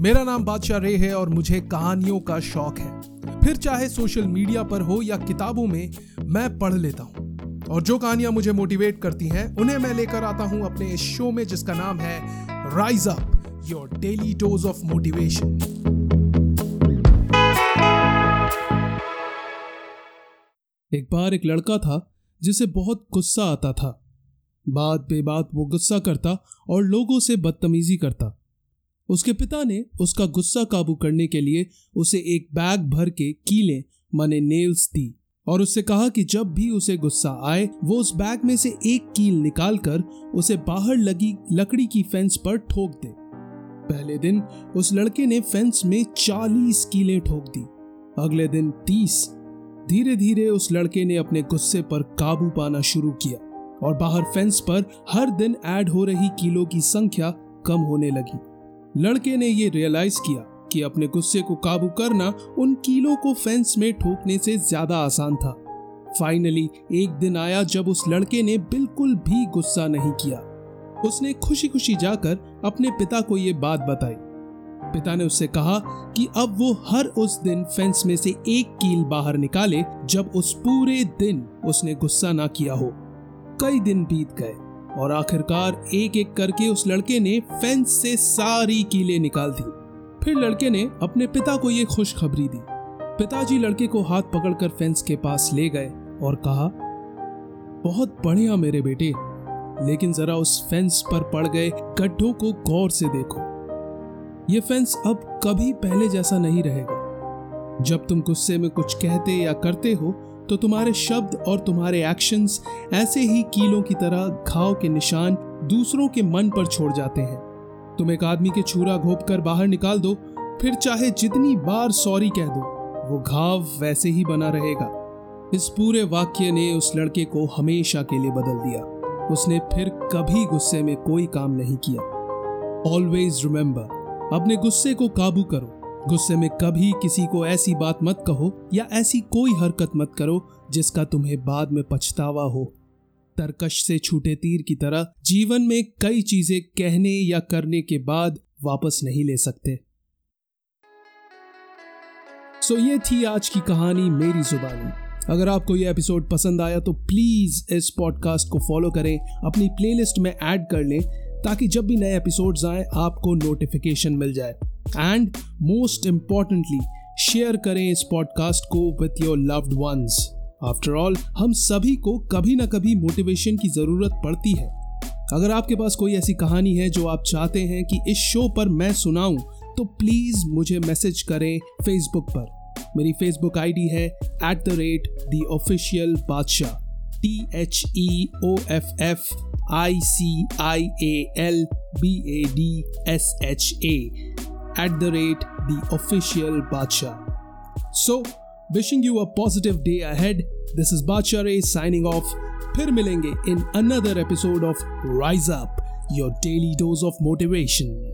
मेरा नाम बादशाह रे है और मुझे कहानियों का शौक है। फिर चाहे सोशल मीडिया पर हो या किताबों में, मैं पढ़ लेता हूँ। और जो कहानियाँ मुझे मोटिवेट करती हैं, उन्हें मैं लेकर आता हूँ अपने इस शो में जिसका नाम है rise up your daily dose of motivation एक बार एक लड़का था, जिसे बहुत गुस्सा आता था। बात बे बात वो गुस्सा करता और लोगों से बदतमीजी करता। उसके पिता ने उसका गुस्सा काबू करने के लिए उसे एक बैग भर के कीले, माने नेल्स दी और उससे कहा कि जब भी उसे गुस्सा आए, वो उस बैग में से एक कील निकालकर उसे बाहर लगी लकड़ी की फेंस पर ठोक दे। पहले दिन उस लड़के ने फेंस में चालीस कीलें ठोक दी। अगले दिन तीस। धीरे धीरे उस लड़के ने अपने गुस्से पर काबू पाना शुरू किया और बाहर फेंस पर हर दिन ऐड हो रही कीलों की संख्या कम होने लगी। लड़के ने ये रियलाइज़ किया कि अपने गुस्से को काबू करना उन कीलों को फेंस में ठोकने से ज़्यादा आसान था। फाइनली एक दिन आया जब उस लड़के ने बिल्कुल भी गुस्सा नहीं किया। उसने खुशी खुशी जाकर अपने पिता को ये बात बताई। पिता ने उससे कहा कि अब वो हर उस दिन फेंस में से एक कील बाहर निकाले जब उस पूरे दिन उसने गुस्सा ना किया हो। कई दिन बीत गए। और आखिरकार एक एक करके उस लड़के ने फेंस से सारी कीलें निकाल दी। फिर लड़के ने अपने पिता को ये खुशखबरी दी। पिताजी लड़के को हाथ पकड़कर फेंस के पास ले गए और कहा, बहुत बढ़िया मेरे बेटे, लेकिन जरा उस फेंस पर पड़ गए गड्ढों को गौर से देखो। ये फेंस अब कभी पहले जैसा नहीं रहेगा। जब तुम गुस्से में कुछ कहते या करते हो तो तुम्हारे शब्द और तुम्हारे एक्शंस ऐसे ही कीलों की तरह घाव के निशान दूसरों के मन पर छोड़ जाते हैं। तुम एक आदमी के छुरा घोप कर बाहर निकाल दो, फिर चाहे जितनी बार सॉरी कह दो, वो घाव वैसे ही बना रहेगा। इस पूरे वाक्य ने उस लड़के को हमेशा के लिए बदल दिया। उसने फिर कभी गुस्से में कोई काम नहीं किया। ऑलवेज रिमेंबर अपने गुस्से को काबू करो। गुस्से में कभी किसी को ऐसी बात मत कहो या ऐसी कोई हरकत मत करो जिसका तुम्हें बाद में पछतावा हो। तरकश से छूटे तीर की तरह जीवन में कई चीज़ें कहने या करने के बाद वापस नहीं ले सकते। सो ये थी आज की कहानी मेरी जुबानी। अगर आपको ये एपिसोड पसंद आया तो प्लीज़ इस पॉडकास्ट को फॉलो करें, अपनी प्लेलिस्ट में ऐड कर लें, ताकि जब भी नए एपिसोड्स आए, आपको नोटिफिकेशन मिल जाए। एंड मोस्ट इम्पॉर्टेंटली शेयर करें इस पॉडकास्ट को with your loved ones after all हम सभी को कभी ना कभी मोटिवेशन की ज़रूरत पड़ती है अगर आपके पास कोई ऐसी कहानी है जो आप चाहते हैं कि इस शो पर मैं सुनाऊं तो प्लीज़ मुझे मैसेज करें फेसबुक पर मेरी फेसबुक आईडी है at the rate the official Badshah T H E O F F I C I A L B A D S H A. at the rate the official Bacha. So, wishing you a positive day ahead. This is Bacha Ray signing off. फिर मिलेंगे in another episode of Rise Up, your daily dose of motivation.